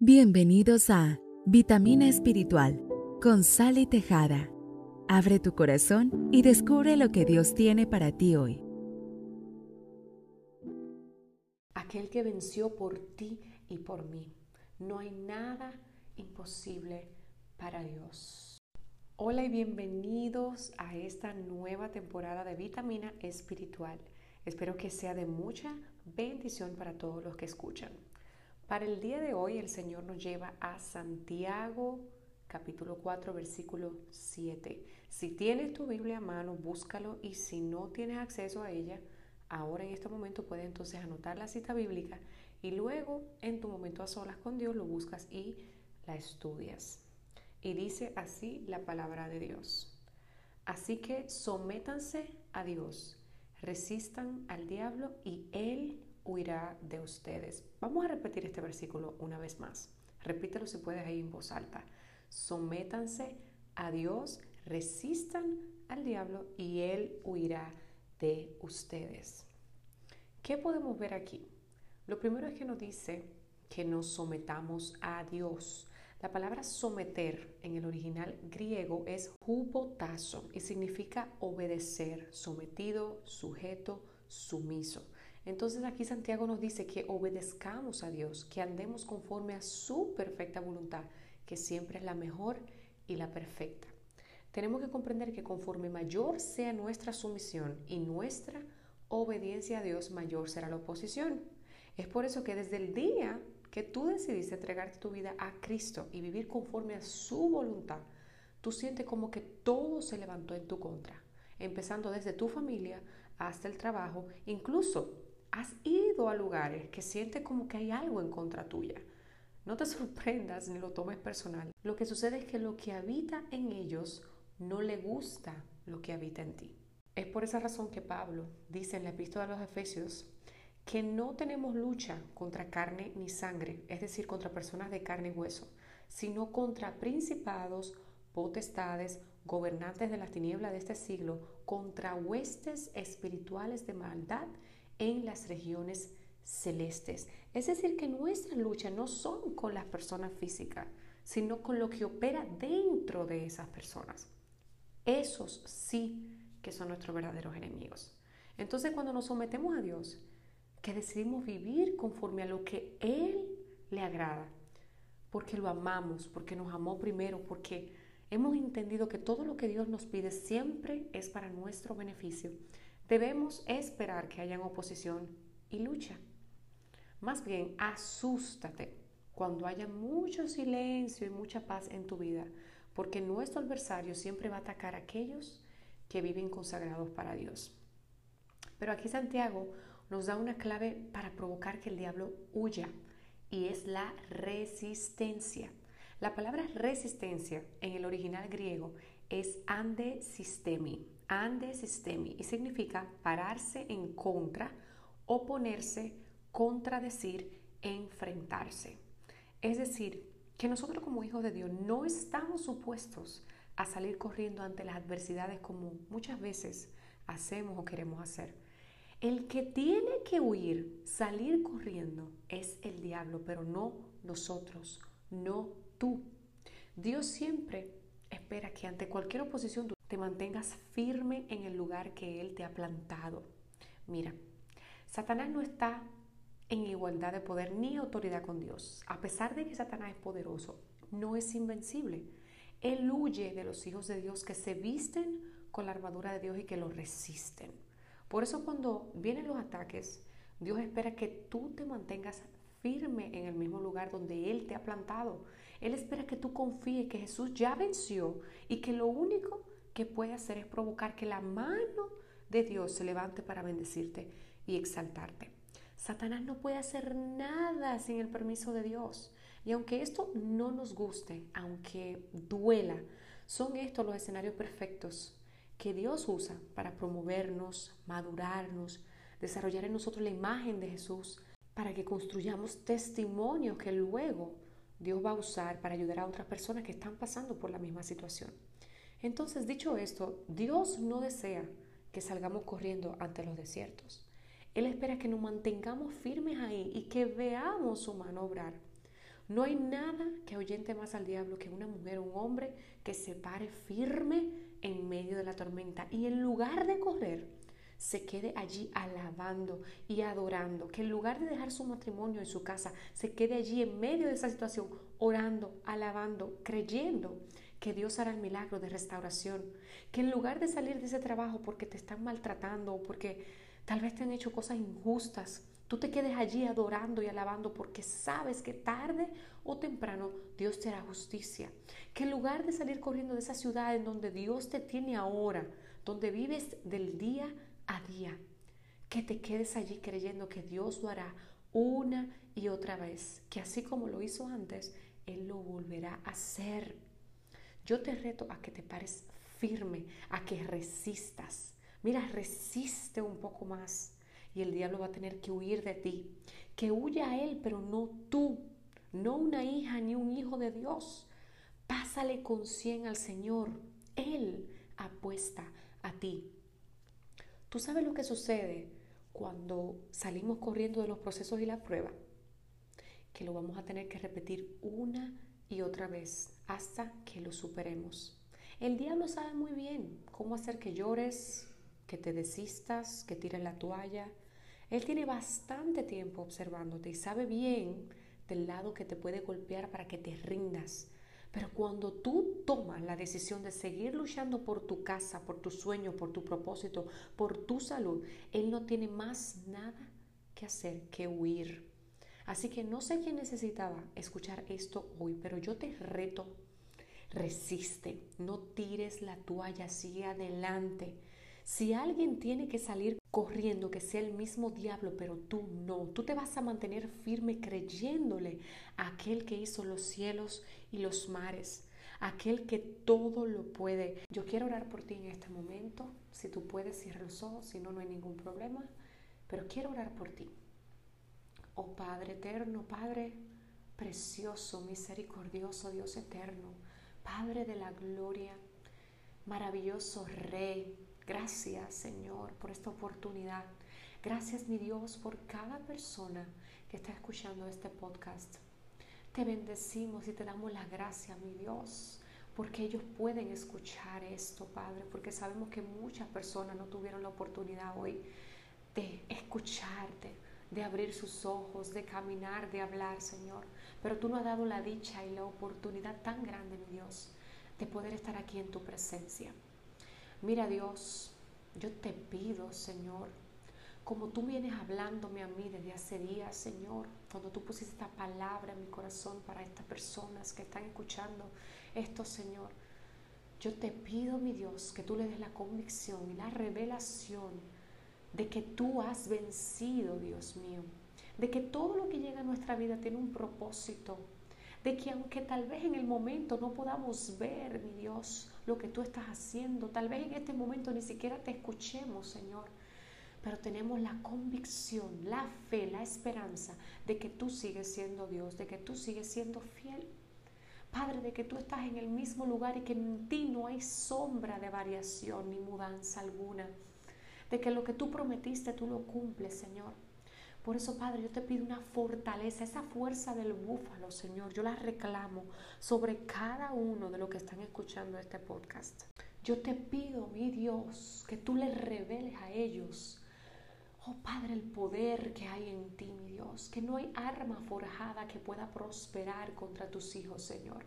Bienvenidos a Vitamina Espiritual con Sally Tejada. Abre tu corazón y descubre lo que Dios tiene para ti hoy. Aquel que venció por ti y por mí. No hay nada imposible para Dios. Hola y bienvenidos a esta nueva temporada de Vitamina Espiritual. Espero que sea de mucha bendición para todos los que escuchan. Para el día de hoy el Señor nos lleva a Santiago capítulo 4 versículo 7. Si tienes tu Biblia a mano, búscalo y si no tienes acceso a ella, ahora en este momento puedes entonces anotar la cita bíblica y luego en tu momento a solas con Dios lo buscas y la estudias. Y dice así la palabra de Dios. Así que sométanse a Dios, resistan al diablo y él huirá de ustedes. Vamos a repetir este versículo una vez más. Repítelo si puedes ahí en voz alta. Sométanse a Dios, resistan al diablo y él huirá de ustedes. ¿Qué podemos ver aquí? Lo primero es que nos dice que nos sometamos a Dios. La palabra someter en el original griego es hupotazo y significa obedecer, sometido, sujeto, sumiso. Entonces aquí Santiago nos dice que obedezcamos a Dios, que andemos conforme a su perfecta voluntad, que siempre es la mejor y la perfecta. Tenemos que comprender que conforme mayor sea nuestra sumisión y nuestra obediencia a Dios, mayor será la oposición. Es por eso que desde el día que tú decidiste entregarte tu vida a Cristo y vivir conforme a su voluntad, tú sientes como que todo se levantó en tu contra, empezando desde tu familia hasta el trabajo, incluso has ido a lugares que sientes como que hay algo en contra tuya. No te sorprendas ni lo tomes personal. Lo que sucede es que lo que habita en ellos no le gusta lo que habita en ti. Es por esa razón que Pablo dice en la epístola de los Efesios que no tenemos lucha contra carne ni sangre, es decir, contra personas de carne y hueso, sino contra principados, potestades, gobernantes de las tinieblas de este siglo, contra huestes espirituales de maldad en las regiones celestes. Es decir, que nuestra lucha no son con las personas físicas, sino con lo que opera dentro de esas personas. Esos sí que son nuestros verdaderos enemigos. Entonces, cuando nos sometemos a Dios, que decidimos vivir conforme a lo que Él le agrada, porque lo amamos, porque nos amó primero, porque hemos entendido que todo lo que Dios nos pide siempre es para nuestro beneficio debemos esperar que haya oposición y lucha. Más bien, asústate cuando haya mucho silencio y mucha paz en tu vida, porque nuestro adversario siempre va a atacar a aquellos que viven consagrados para Dios. Pero aquí Santiago nos da una clave para provocar que el diablo huya y es la resistencia. La palabra resistencia en el original griego es ande sistemi ande sistemi y significa pararse en contra, oponerse, contradecir, enfrentarse. Es decir, que nosotros como hijos de Dios no estamos supuestos a salir corriendo ante las adversidades como muchas veces hacemos o queremos hacer. El que tiene que huir, salir corriendo, es el diablo, pero no nosotros, no tú. Dios siempre espera que ante cualquier oposición te mantengas firme en el lugar que Él te ha plantado. Mira, Satanás no está en igualdad de poder ni autoridad con Dios. A pesar de que Satanás es poderoso, no es invencible. Él huye de los hijos de Dios que se visten con la armadura de Dios y que lo resisten. Por eso cuando vienen los ataques, Dios espera que tú te mantengas firme en el mismo lugar donde Él te ha plantado. Él espera que tú confíes que Jesús ya venció y que lo único que puede hacer es provocar que la mano de Dios se levante para bendecirte y exaltarte. Satanás no puede hacer nada sin el permiso de Dios. Y aunque esto no nos guste, aunque duela, son estos los escenarios perfectos que Dios usa para promovernos, madurarnos, desarrollar en nosotros la imagen de Jesús, para que construyamos testimonios que luego Dios va a usar para ayudar a otras personas que están pasando por la misma situación. Entonces, dicho esto, Dios no desea que salgamos corriendo ante los desiertos. Él espera que nos mantengamos firmes ahí y que veamos su mano obrar. No hay nada que ahuyente más al diablo que una mujer o un hombre que se pare firme en medio de la tormenta y en lugar de correr, se quede allí alabando y adorando, que en lugar de dejar su matrimonio en su casa, se quede allí en medio de esa situación, orando, alabando, creyendo que Dios hará el milagro de restauración, que en lugar de salir de ese trabajo porque te están maltratando o porque tal vez te han hecho cosas injustas, tú te quedes allí adorando y alabando porque sabes que tarde o temprano Dios te hará justicia. Que en lugar de salir corriendo de esa ciudad en donde Dios te tiene ahora, donde vives del día a día, que te quedes allí creyendo que Dios lo hará una y otra vez, que así como lo hizo antes, Él lo volverá a hacer. Yo te reto a que te pares firme, a que resistas. Mira, resiste un poco más y el diablo va a tener que huir de ti. Que huya a él, pero no tú, no una hija ni un hijo de Dios. Pásale con cien al Señor. Él apuesta a ti. ¿Tú sabes lo que sucede cuando salimos corriendo de los procesos y la prueba? Que lo vamos a tener que repetir una y otra vez hasta que lo superemos. El diablo sabe muy bien cómo hacer que llores, que te desistas, que tires la toalla. Él tiene bastante tiempo observándote y sabe bien del lado que te puede golpear para que te rindas. Pero cuando tú tomas la decisión de seguir luchando por tu casa, por tu sueño, por tu propósito, por tu salud, Él no tiene más nada que hacer que huir. Así que no sé quién necesitaba escuchar esto hoy, pero yo te reto, resiste, no tires la toalla, sigue adelante. Si alguien tiene que salir corriendo, que sea el mismo diablo, pero tú no, tú te vas a mantener firme creyéndole a aquel que hizo los cielos y los mares, aquel que todo lo puede. Yo quiero orar por ti en este momento. Si tú puedes, cierra los ojos, si no, no hay ningún problema. Pero quiero orar por ti. Oh Padre eterno, Padre precioso, misericordioso, Dios eterno, Padre de la gloria, maravilloso Rey. Gracias, Señor, por esta oportunidad. Gracias, mi Dios, por cada persona que está escuchando este podcast. Te bendecimos y te damos la gracia, mi Dios, porque ellos pueden escuchar esto, Padre, porque sabemos que muchas personas no tuvieron la oportunidad hoy de escucharte, de abrir sus ojos, de caminar, de hablar, Señor. Pero tú nos has dado la dicha y la oportunidad tan grande, mi Dios, de poder estar aquí en tu presencia. Mira, Dios, yo te pido, Señor, como tú vienes hablándome a mí desde hace días, Señor, cuando tú pusiste esta palabra en mi corazón para estas personas que están escuchando esto, Señor, yo te pido, mi Dios, que tú le des la convicción y la revelación de que tú has vencido, Dios mío, de que todo lo que llega a nuestra vida tiene un propósito, de que aunque tal vez en el momento no podamos ver, mi Dios, lo que tú estás haciendo, tal vez en este momento ni siquiera te escuchemos, Señor, pero tenemos la convicción, la fe, la esperanza de que tú sigues siendo Dios, de que tú sigues siendo fiel. Padre, de que tú estás en el mismo lugar y que en ti no hay sombra de variación ni mudanza alguna de que lo que tú prometiste tú lo cumples, Señor. Por eso, Padre, yo te pido una fortaleza, esa fuerza del búfalo, Señor. Yo la reclamo sobre cada uno de los que están escuchando este podcast. Yo te pido, mi Dios, que tú les reveles a ellos, oh Padre, el poder que hay en ti, mi Dios, que no hay arma forjada que pueda prosperar contra tus hijos, Señor.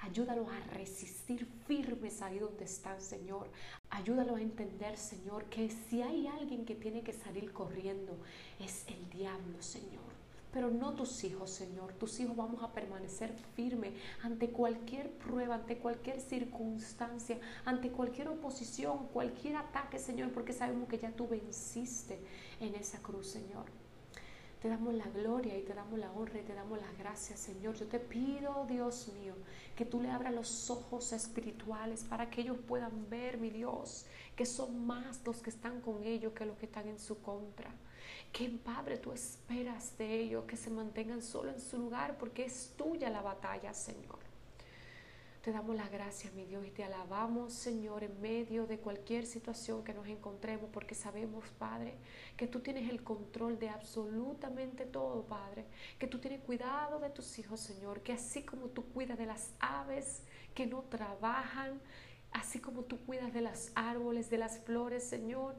Ayúdalos a resistir firmes ahí donde están, Señor. Ayúdalos a entender, Señor, que si hay alguien que tiene que salir corriendo, es el diablo, Señor. Pero no tus hijos, Señor. Tus hijos vamos a permanecer firmes ante cualquier prueba, ante cualquier circunstancia, ante cualquier oposición, cualquier ataque, Señor, porque sabemos que ya tú venciste en esa cruz, Señor. Te damos la gloria y te damos la honra y te damos las gracias, Señor. Yo te pido, Dios mío, que tú le abras los ojos espirituales para que ellos puedan ver, mi Dios, que son más los que están con ellos que los que están en su contra. Que, Padre, tú esperas de ellos que se mantengan solo en su lugar porque es tuya la batalla, Señor. Te damos la gracia, mi Dios, y te alabamos, Señor, en medio de cualquier situación que nos encontremos, porque sabemos, Padre, que tú tienes el control de absolutamente todo, Padre, que tú tienes cuidado de tus hijos, Señor, que así como tú cuidas de las aves que no trabajan, así como tú cuidas de los árboles, de las flores, Señor,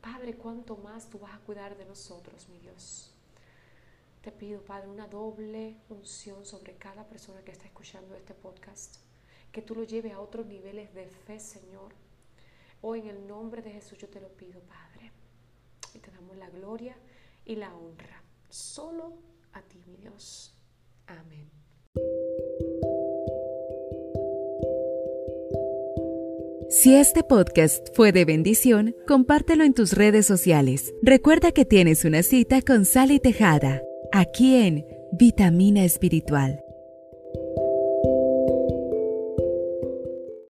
Padre, cuánto más tú vas a cuidar de nosotros, mi Dios. Te pido, Padre, una doble unción sobre cada persona que está escuchando este podcast que tú lo lleves a otros niveles de fe, Señor. Hoy en el nombre de Jesús yo te lo pido, Padre. Y te damos la gloria y la honra. Solo a ti, mi Dios. Si este podcast fue de bendición, compártelo en tus redes sociales. Recuerda que tienes una cita con Sally Tejada, aquí en Vitamina Espiritual.